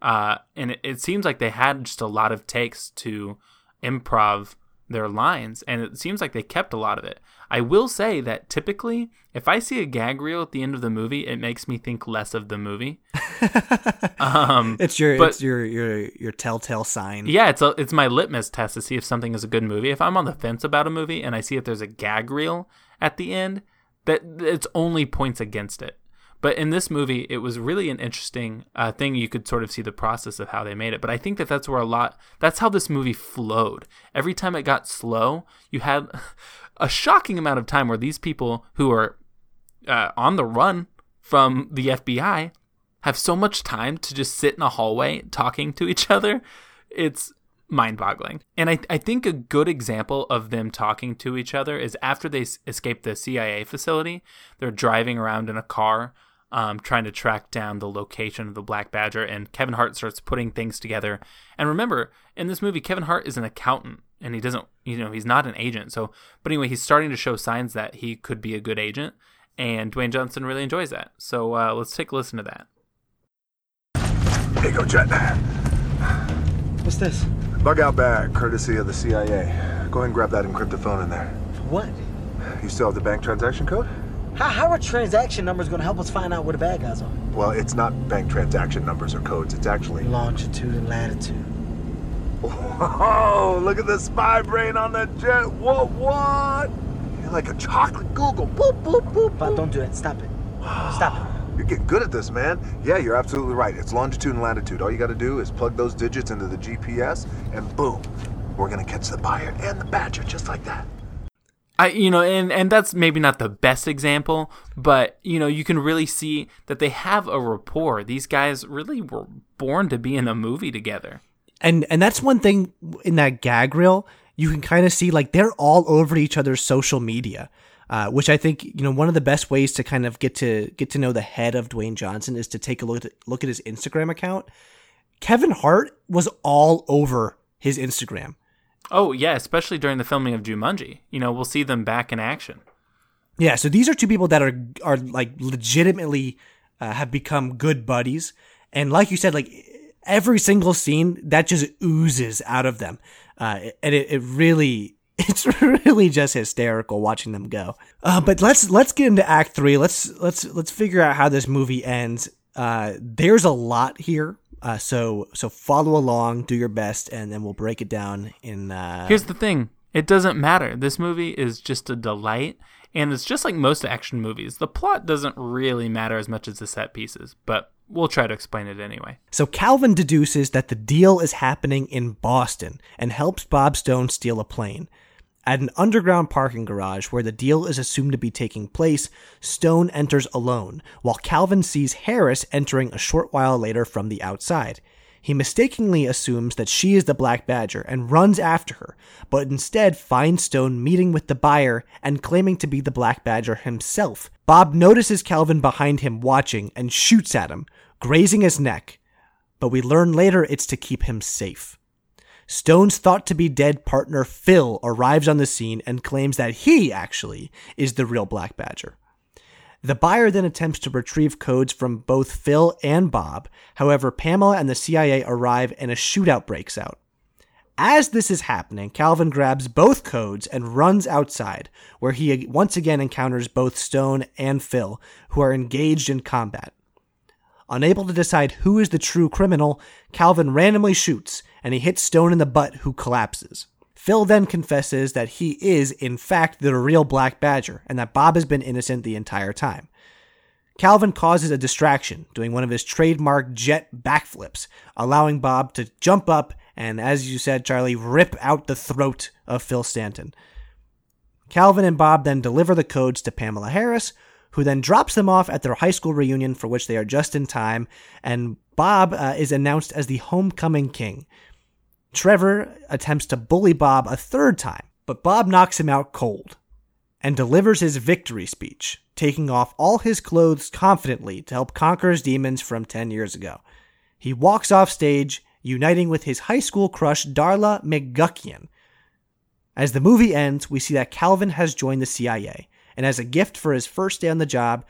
uh, and it, it seems like they had just a lot of takes to improv their lines, and it seems like they kept a lot of it. I will say that typically, if I see a gag reel at the end of the movie, it makes me think less of the movie. um, It's your But- it's your your your telltale sign. yeah, it's a, it's my litmus test to see if something is a good movie. If I'm on the fence about a movie and I see if there's a gag reel at the end, that it's only points against it. But in this movie, it was really an interesting uh, thing. You could sort of see the process of how they made it. But I think that that's where a lot. That's how this movie flowed. Every time it got slow, you had a shocking amount of time where these people who are uh, on the run from the FBI have so much time to just sit in a hallway talking to each other. It's mind boggling. And I, I think a good example of them talking to each other is after they s- escape the CIA facility, they're driving around in a car. Um, trying to track down the location of the Black Badger, and Kevin Hart starts putting things together. And remember, in this movie, Kevin Hart is an accountant, and he doesn't, you know, he's not an agent. So, but anyway, he's starting to show signs that he could be a good agent, and Dwayne Johnson really enjoys that. So uh, let's take a listen to that. Here you go, Jet. What's this? Bug out bag, courtesy of the CIA. Go ahead and grab that encrypted phone in there. What? You still have the bank transaction code? How, how are transaction numbers gonna help us find out where the bad guys are? Well, it's not bank transaction numbers or codes. It's actually. Longitude and latitude. Oh, look at the spy brain on the jet. What? What? You're like a chocolate Google. Boop, boop, boop, But don't do it. Stop it. Stop it. You're getting good at this, man. Yeah, you're absolutely right. It's longitude and latitude. All you got to do is plug those digits into the GPS, and boom, we're gonna catch the buyer and the badger just like that. I you know and and that's maybe not the best example, but you know you can really see that they have a rapport. These guys really were born to be in a movie together. and and that's one thing in that gag reel you can kind of see like they're all over each other's social media uh, which i think you know one of the best ways to kind of get to get to know the head of dwayne johnson is to take a look at look at his instagram account kevin hart was all over his instagram Oh yeah, especially during the filming of Jumanji. You know, we'll see them back in action. Yeah, so these are two people that are are like legitimately uh, have become good buddies, and like you said, like every single scene that just oozes out of them, uh, and it, it really it's really just hysterical watching them go. Uh, but let's let's get into Act Three. Let's let's let's figure out how this movie ends. Uh, there's a lot here. Uh, so so follow along, do your best, and then we'll break it down in. Uh, Here's the thing: it doesn't matter. This movie is just a delight, and it's just like most action movies. The plot doesn't really matter as much as the set pieces, but we'll try to explain it anyway. So Calvin deduces that the deal is happening in Boston and helps Bob Stone steal a plane. At an underground parking garage where the deal is assumed to be taking place, Stone enters alone, while Calvin sees Harris entering a short while later from the outside. He mistakenly assumes that she is the Black Badger and runs after her, but instead finds Stone meeting with the buyer and claiming to be the Black Badger himself. Bob notices Calvin behind him watching and shoots at him, grazing his neck, but we learn later it's to keep him safe. Stone's thought to be dead partner Phil arrives on the scene and claims that he actually is the real Black Badger. The buyer then attempts to retrieve codes from both Phil and Bob. However, Pamela and the CIA arrive and a shootout breaks out. As this is happening, Calvin grabs both codes and runs outside, where he once again encounters both Stone and Phil, who are engaged in combat. Unable to decide who is the true criminal, Calvin randomly shoots, and he hits Stone in the butt, who collapses. Phil then confesses that he is, in fact, the real Black Badger, and that Bob has been innocent the entire time. Calvin causes a distraction, doing one of his trademark jet backflips, allowing Bob to jump up and, as you said, Charlie, rip out the throat of Phil Stanton. Calvin and Bob then deliver the codes to Pamela Harris, who then drops them off at their high school reunion for which they are just in time, and Bob uh, is announced as the homecoming king. Trevor attempts to bully Bob a third time, but Bob knocks him out cold and delivers his victory speech, taking off all his clothes confidently to help conquer his demons from 10 years ago. He walks off stage, uniting with his high school crush Darla McGuckian. As the movie ends, we see that Calvin has joined the CIA, and as a gift for his first day on the job,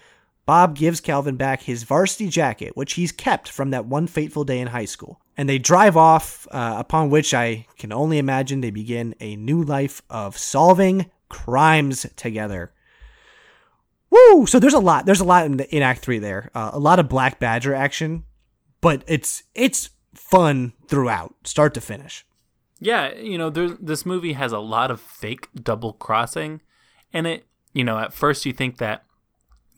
Bob gives Calvin back his varsity jacket, which he's kept from that one fateful day in high school. And they drive off, uh, upon which I can only imagine they begin a new life of solving crimes together. Woo! So there's a lot. There's a lot in, in Act Three there. Uh, a lot of Black Badger action, but it's it's fun throughout, start to finish. Yeah, you know, this movie has a lot of fake double crossing, and it, you know, at first you think that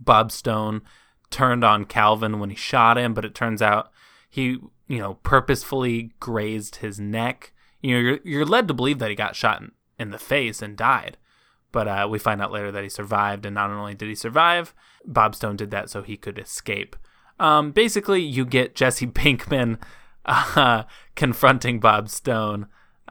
Bob Stone turned on Calvin when he shot him, but it turns out he, you know, purposefully grazed his neck. You know, you're you're led to believe that he got shot in, in the face and died, but uh, we find out later that he survived, and not only did he survive, Bob Stone did that so he could escape. Um, basically, you get Jesse Pinkman uh, confronting Bob Stone.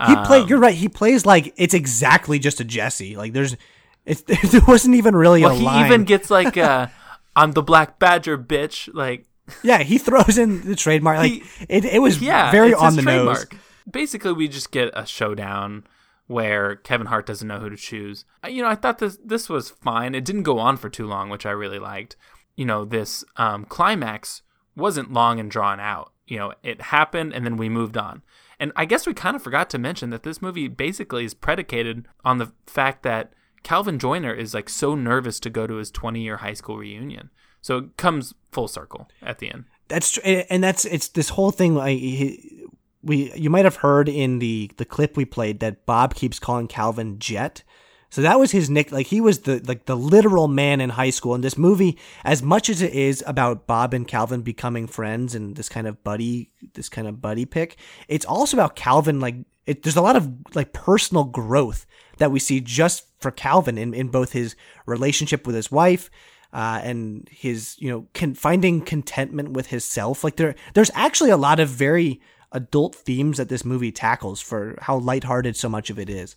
He Um, play. You're right. He plays like it's exactly just a Jesse. Like there's, it's there wasn't even really a line. Well, a he line. even gets like, uh, "I'm the Black Badger, bitch!" Like, yeah, he throws in the trademark. Like He- it, it was yeah, very on the nose. trademark. Basically, we just get a showdown where Kevin Hart doesn't know who to choose. I- You know, I thought this this was fine. It didn't go on for too long, which I really liked. You know, this um, climax wasn't long and drawn out. You know, it happened and then we moved on. And I guess we kind of forgot to mention that this movie basically is predicated on the fact that Calvin Joyner is like so nervous to go to his 20 year high school reunion. So it comes full circle at the end. That's tr- and that's it's this whole thing. Like he, we, you might have heard in the the clip we played that Bob keeps calling Calvin Jet. So that was his nick. Like he was the like the literal man in high school. And this movie, as much as it is about Bob and Calvin becoming friends and this kind of buddy, this kind of buddy pick, it's also about Calvin. Like it, there's a lot of like personal growth that we see just for Calvin in in both his relationship with his wife. Uh, and his, you know, con- finding contentment with his self. Like there, there's actually a lot of very adult themes that this movie tackles for how lighthearted so much of it is.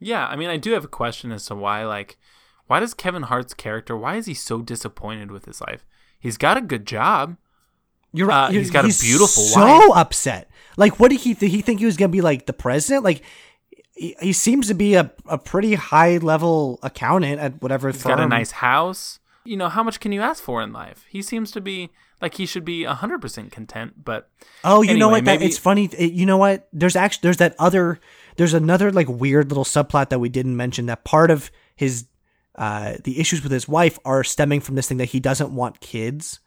Yeah, I mean, I do have a question as to why, like, why does Kevin Hart's character, why is he so disappointed with his life? He's got a good job. You're Uh, right. he's got a beautiful so wife. upset. Like, what did he? Did he think he was gonna be like the president? Like, he, he seems to be a, a pretty high level accountant at whatever He's firm. got a nice house. You know, how much can you ask for in life? He seems to be like he should be 100% content, but Oh, you know Anyway, what? That, it's funny. It- you know what? There's actually there's that other there's another like weird little subplot that we didn't mention. That part of his uh the issues with his wife are stemming from this thing that he doesn't want kids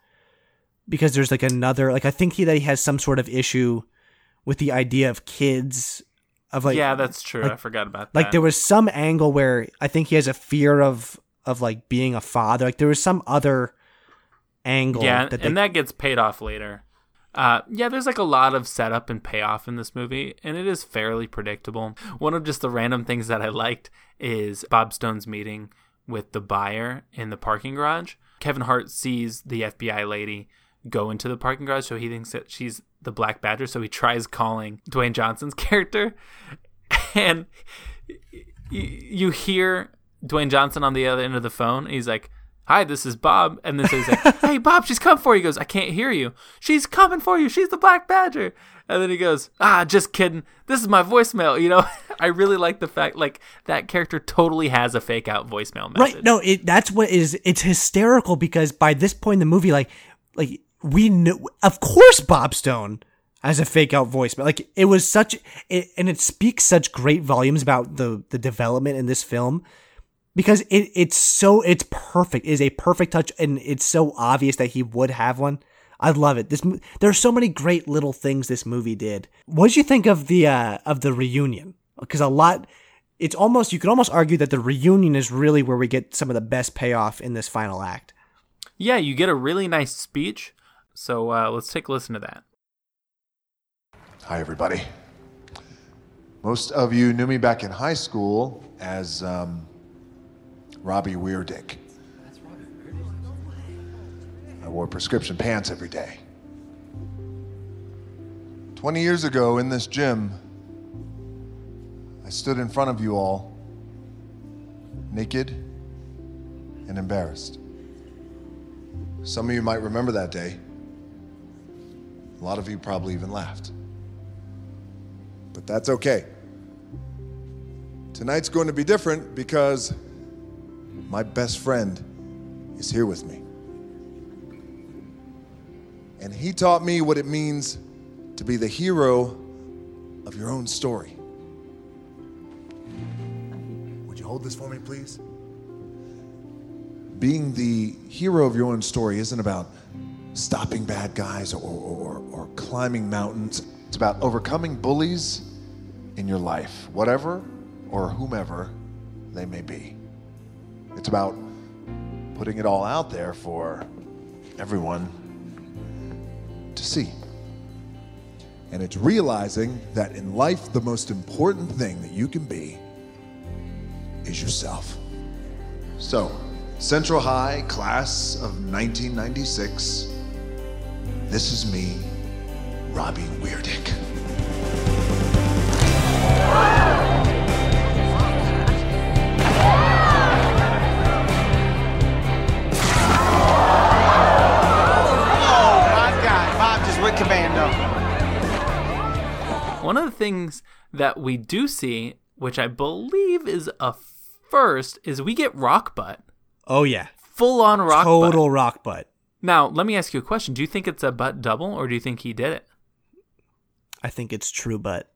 because there's like another like I think he that he has some sort of issue with the idea of kids of like yeah, that's true. like- I forgot about that. like there was some angle where I think he has a fear of of like being a father. Like there was some other angle yeah, that they, and that gets paid off later. Uh, yeah, there's like a lot of setup and payoff in this movie, and it is fairly predictable. One of just the random things that I liked is Bob Stone's meeting with the buyer in the parking garage. Kevin Hart sees the FBI lady go into the parking garage, so he thinks that she's the Black Badger. So he tries calling Dwayne Johnson's character, and you hear Dwayne Johnson on the other end of the phone. He's like, "Hi, this is Bob," and then so he's like, "Hey, Bob, she's coming for you." He goes, "I can't hear you. She's coming for you. She's the Black Badger." And then he goes, "Ah, just kidding. This is my voicemail." You know, I really like the fact like that character totally has a fake out voicemail message. Right. No, it that's what is it's hysterical because by this point in the movie, like like we know of course Bob Stone has a fake out voicemail. Like it was such it, and it speaks such great volumes about the the development in this film because it it's so it's perfect. It is a perfect touch and it's so obvious that he would have one. I love it. This there's so many great little things this movie did. What did you think of the uh of the reunion? Because a lot it's almost you could almost argue that the reunion is really where we get some of the best payoff in this final act. Yeah, you get a really nice speech. So uh, let's take a listen to that. Hi, everybody. Most of you knew me back in high school as um, Robbie Wheirdicht. I wore prescription pants every day. 20 years ago in this gym, I stood in front of you all, naked and embarrassed. Some of you might remember that day. A lot of you probably even laughed. But that's okay. Tonight's going to be different because my best friend is here with me. And he taught me what it means to be the hero of your own story. Would you hold this for me, please? Being the hero of your own story isn't about stopping bad guys or, or, or climbing mountains. It's about overcoming bullies in your life, whatever or whomever they may be. It's about putting it all out there for everyone to see. And it's realizing that in life, the most important thing that you can be is yourself. So, Central High, class of 1996, this is me, Robbie Wheirdicht. Oh, my God. Bob just went commando. One of the things that we do see, which I believe is a first, is we get rock butt. Oh yeah, Full on rock butt. total butt. rock butt. Now, let me ask you a question. Do you think it's a butt double or do you think he did it? I think it's true butt.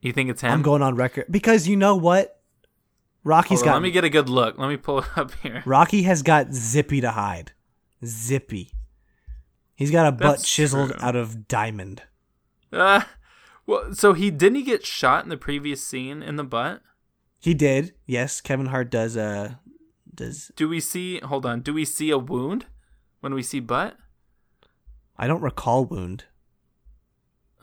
You think it's him? I'm going on record because you know what? Rocky's Hold on, got let me get a good look. Let me pull it up here. Rocky has got Zippy to hide. Zippy. He's got a butt chiseled true. out of diamond. Uh, well, so he didn't he get shot in the previous scene in the butt? He did. Yes, Kevin Hart does uh does Do we see? Hold on. Do we see a wound when we see butt? I don't recall wound.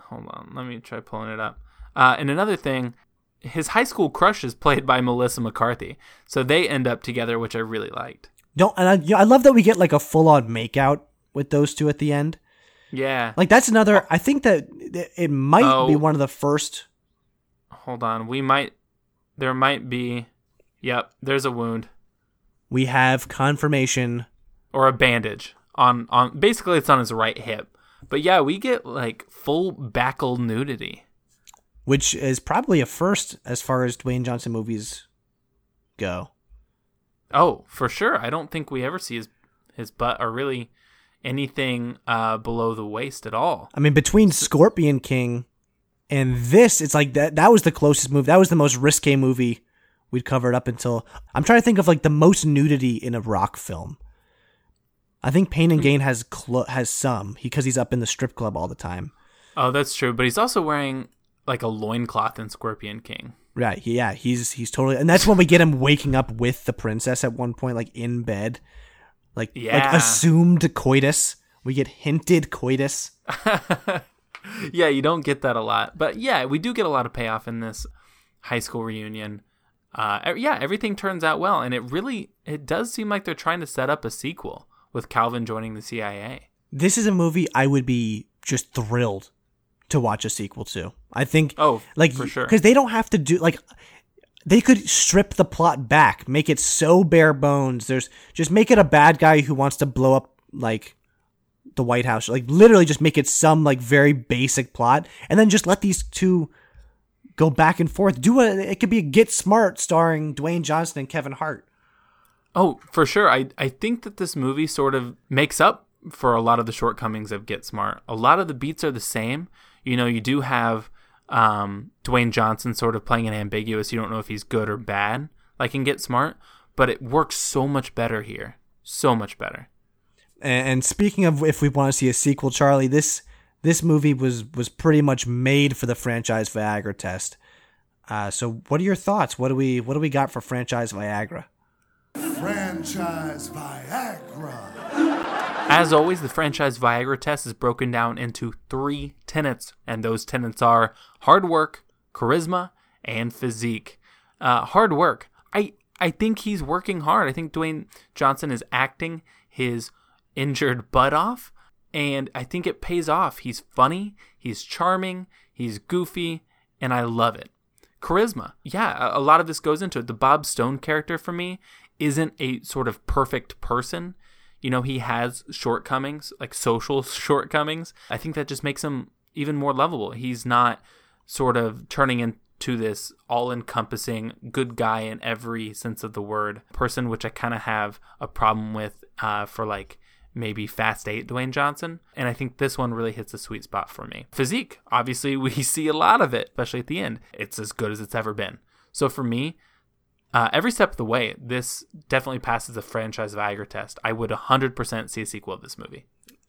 Hold on. Let me try pulling it up. Uh, and another thing, his high school crush is played by Melissa McCarthy, so they end up together, which I really liked. Don't and I, you know, I love that we get like a full on makeout with those two at the end. Yeah. Like that's another. I think that it- it might Oh. be one of the first. Hold on. We might. There might be. Yep. There's a wound We have confirmation. Or a bandage on on. Basically, it's on his right hip. But yeah, we get like full backle nudity. which is probably a first as far as Dwayne Johnson movies go. Oh, for sure. I don't think we ever see his his butt or really anything uh, below the waist at all. I mean, between Scorpion King and this, it's like that. That was the closest movie. That was the most risque movie we'd covered up until. I'm trying to think of like the most nudity in a rock film. I think Pain and Gain has clo- has some because he's up in the strip club all the time. Oh, that's true. But he's also wearing like a loincloth in Scorpion King. Right? Yeah, he's he's totally, and that's when we get him waking up with the princess at one point, like in bed, like like Yeah. assumed coitus. We get hinted coitus. yeah, you don't get that a lot. But yeah, we do get a lot of payoff in this high school reunion. Uh, yeah, everything turns out well, and it really it does seem like they're trying to set up a sequel with Calvin joining the CIA. this is a movie I would be just thrilled to watch a sequel to. I think, Oh, like for sure. because they don't have to do like they could strip the plot back, make it so bare bones. There's just make it a bad guy who wants to blow up like the White House, like literally just make it some like very basic plot, and then just let these two go back and forth. Do a it could be a Get Smart starring Dwayne Johnson and Kevin Hart. Oh, for sure. I I think that this movie sort of makes up for a lot of the shortcomings of Get Smart. A lot of the beats are the same. You know, you do have um, Dwayne Johnson sort of playing an ambiguous. You don't know if he's good or bad, like in Get Smart, but it works so much better here. So much better. And, speaking of if we want to see a sequel, Charlie, this this movie was was pretty much made for the franchise Viagra test. Uh, so, what are your thoughts? What do we what do we got for franchise Viagra? Franchise Viagra. As always, the franchise Viagra test is broken down into three tenets, and those tenets are hard work, charisma, and physique. Uh, hard work. I I think he's working hard. I think Dwayne Johnson is acting his injured butt off, and I think it pays off. He's funny, he's charming, he's goofy, and I love it. charisma. Yeah, a, lot of this goes into it. The Bob Stone character for me isn't a sort of perfect person. You know, he has shortcomings, like social shortcomings. I think that just makes him even more lovable. He's not sort of turning into this all encompassing good guy in every sense of the word person, which I kind of have a problem with uh, for like maybe Fast 8 Dwayne Johnson. And I think this one really hits a sweet spot for me. Physique, obviously, we see a lot of it, especially at the end. It's as good as it's ever been. So for me, uh, every step of the way, this definitely passes the franchise Viagra test. I would 100% see a sequel of this movie.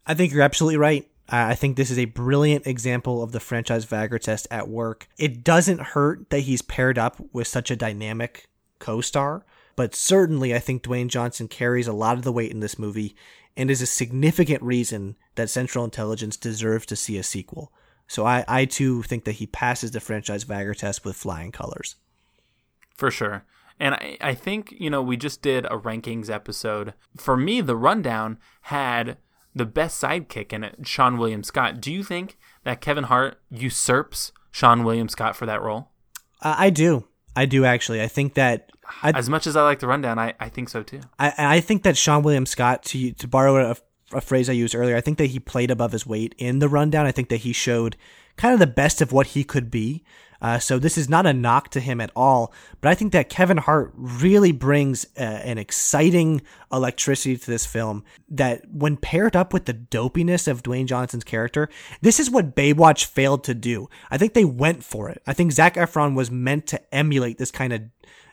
I think you're absolutely right. I think this is a brilliant example of the franchise Viagra test at work. It doesn't hurt that he's paired up with such a dynamic co star, but certainly I think Dwayne Johnson carries a lot of the weight in this movie and is a significant reason that Central Intelligence deserves to see a sequel. So I, I too think that he passes the franchise Viagra test with flying colors. For sure. And I, I think, you know, we just did a rankings episode. For me, the rundown had the best sidekick in it, Seann William Scott. Do you think that Kevin Hart usurps Seann William Scott for that role? Uh, I do. I do actually. I think that I, as much as I like the rundown, I, I think so too. I I think that Seann William Scott to to borrow a, a phrase I used earlier, I think that he played above his weight in the rundown. I think that he showed kind of the best of what he could be. Uh, so this is not a knock to him at all, but I think that Kevin Hart really brings uh, an exciting electricity to this film that when paired up with the dopiness of Dwayne Johnson's character, this is what Baywatch failed to do. I think they went for it. I think Zac Efron was meant to emulate this kind of,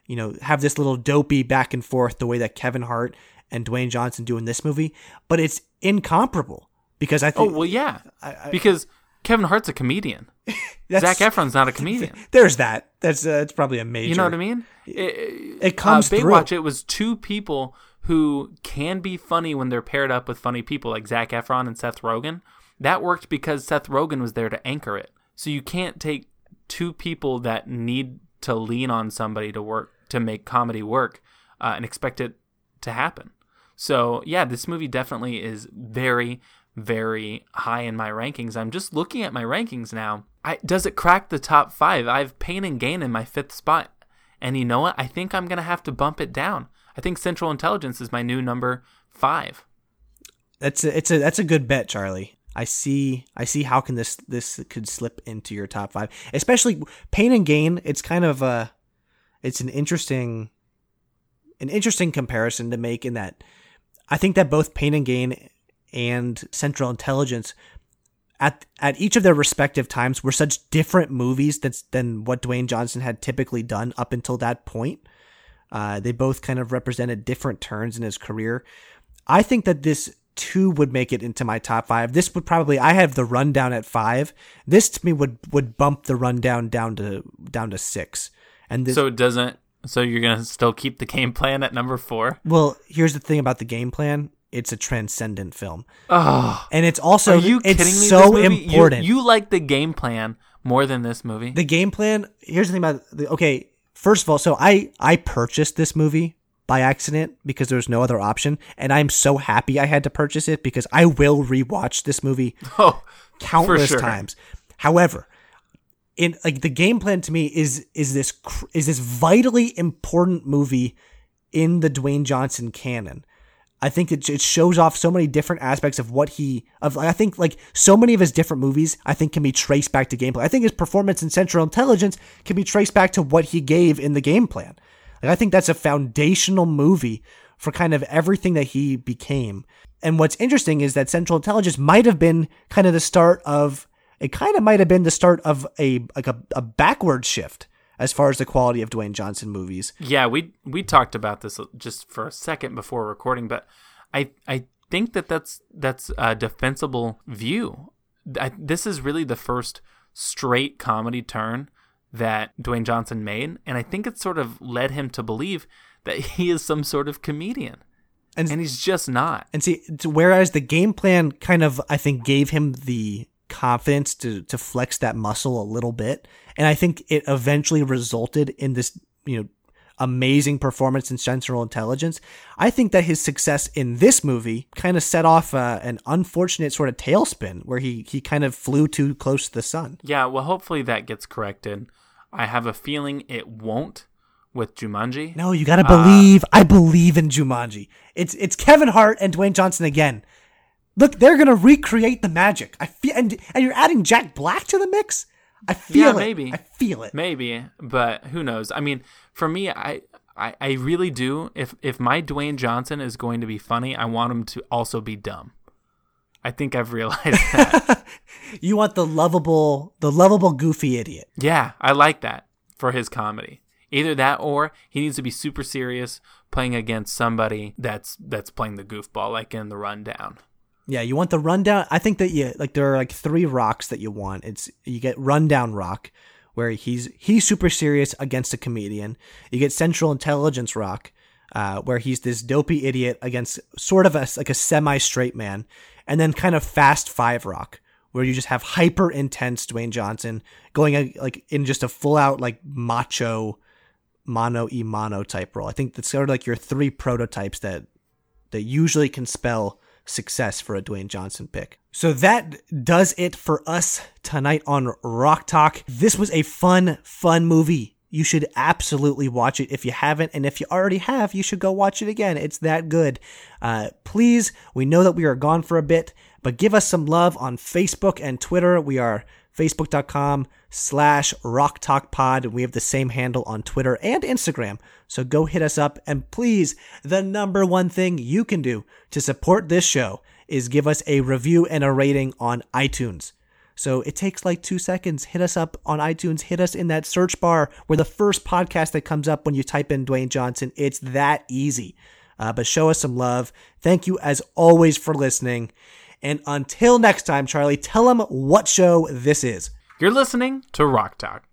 you know, have this little dopey back and forth the way that Kevin Hart and Dwayne Johnson do in this movie, but it's incomparable because I think. Oh well, yeah, because Kevin Hart's a comedian. Zac Efron's not a comedian. There's that. That's uh, that's probably a major. You know what I mean? It, it comes uh, through. Baywatch. It was two people who can be funny when they're paired up with funny people like Zac Efron and Seth Rogen. That worked because Seth Rogen was there to anchor it. So you can't take two people that need to lean on somebody to work to make comedy work uh, and expect it to happen. So yeah, this movie definitely is very, very high in my rankings. I'm just looking at my rankings now. I, does it crack the top five? I have Pain and Gain in my fifth spot. And you know what? I think I'm going to have to bump it down. I think Central Intelligence is my new number five. That's a, it's a that's a good bet, Charlie. I see I see how can this this could slip into your top five, especially Pain and Gain. It's kind of a it's an interesting an interesting comparison to make in that I think that both Pain and Gain and Central Intelligence at at each of their respective times were such different movies than than what Dwayne Johnson had typically done up until that point. Uh, they both kind of represented different turns in his career. I think that this two would make it into my top five. This would probably I have the rundown at five. This to me would would bump the rundown down to down to six. And this, so it doesn't. So you're gonna still keep the game plan at number four? Well, here's the thing about the game plan. It's a transcendent film. Oh, and it's also are you it's kidding me? so important. You, you like the game plan more than this movie? the game plan here's the thing about the, okay first of all so i i purchased this movie by accident because there was no other option and i'm so happy i had to purchase it because i will rewatch this movie oh, countless sure. times however in like the game plan to me is is this is this vitally important movie in the Dwayne Johnson canon. I think it, it shows off so many different aspects of what he of I think like so many of his different movies I think can be traced back to gameplay. I think his performance in Central Intelligence can be traced back to what he gave in the game plan. Like I think that's a foundational movie for kind of everything that he became. And what's interesting is that Central Intelligence might have been kind of the start of it kind of might have been the start of a like a, a backward shift as far as the quality of Dwayne Johnson movies. Yeah, we we talked about this uh, just for a second before recording, but I I think that that's that's a defensible view. I, this is really the first straight comedy turn that Dwayne Johnson made, and I think it sort of led him to believe that he is some sort of comedian, And- and he's just not. And see, whereas the game plan kind of, I think, gave him the confidence to to flex that muscle a little bit, and I think it eventually resulted in this, you know, amazing performance in Central Intelligence. I think that his success in this movie kind of set off uh, an unfortunate sort of tailspin where he he kind of flew too close to the sun. Yeah, well, hopefully that gets corrected I have a feeling it won't with Jumanji. No, you gotta believe. I believe in Jumanji. It's it's Kevin Hart and Dwayne Johnson again. Look, they're gonna recreate the magic. I feel, and and you're adding Jack Black to the mix. I feel Yeah, it. maybe. I feel it. Maybe, but who knows? I mean, for me, I, I, I really do. If if my Dwayne Johnson is going to be funny, I want him to also be dumb. I think I've realized that. You want the lovable, the lovable, goofy idiot. yeah, I like that for his comedy. Either that, or he needs to be super serious, playing against somebody that's that's playing the goofball, like in the rundown. Yeah, you want the rundown. I think that you like there are like three rocks that you want. It's you get rundown rock, where he's he's super serious against a comedian. You get central intelligence rock, uh, where he's this dopey idiot against sort of a like a semi straight man, and then kind of fast five rock, where you just have hyper intense Dwayne Johnson going uh, like in just a full out like macho, mono e mono type role. I think that's sort of like your three prototypes that that usually can spell success for a Dwayne Johnson pick. So that does it for us tonight on Rock Talk. This was a fun, fun movie. You should absolutely watch it if you haven't, and if you already have, you should go watch it again. It's that good. Uh, please, we know that we are gone for a bit, but give us some love on Facebook and Twitter. We are facebook.com slash rock talk pod we have the same handle on twitter and instagram. So go hit us up. And please the number one thing you can do to support this show is give us a review and a rating on itunes. So it takes like two seconds. Hit us up on itunes. Hit us in that search bar where the first podcast that comes up when you type in dwayne johnson. It's that easy. Uh, but show us some love. Thank you as always for listening and until next time, Charlie, tell them what show this is. You're listening to Rock Talk.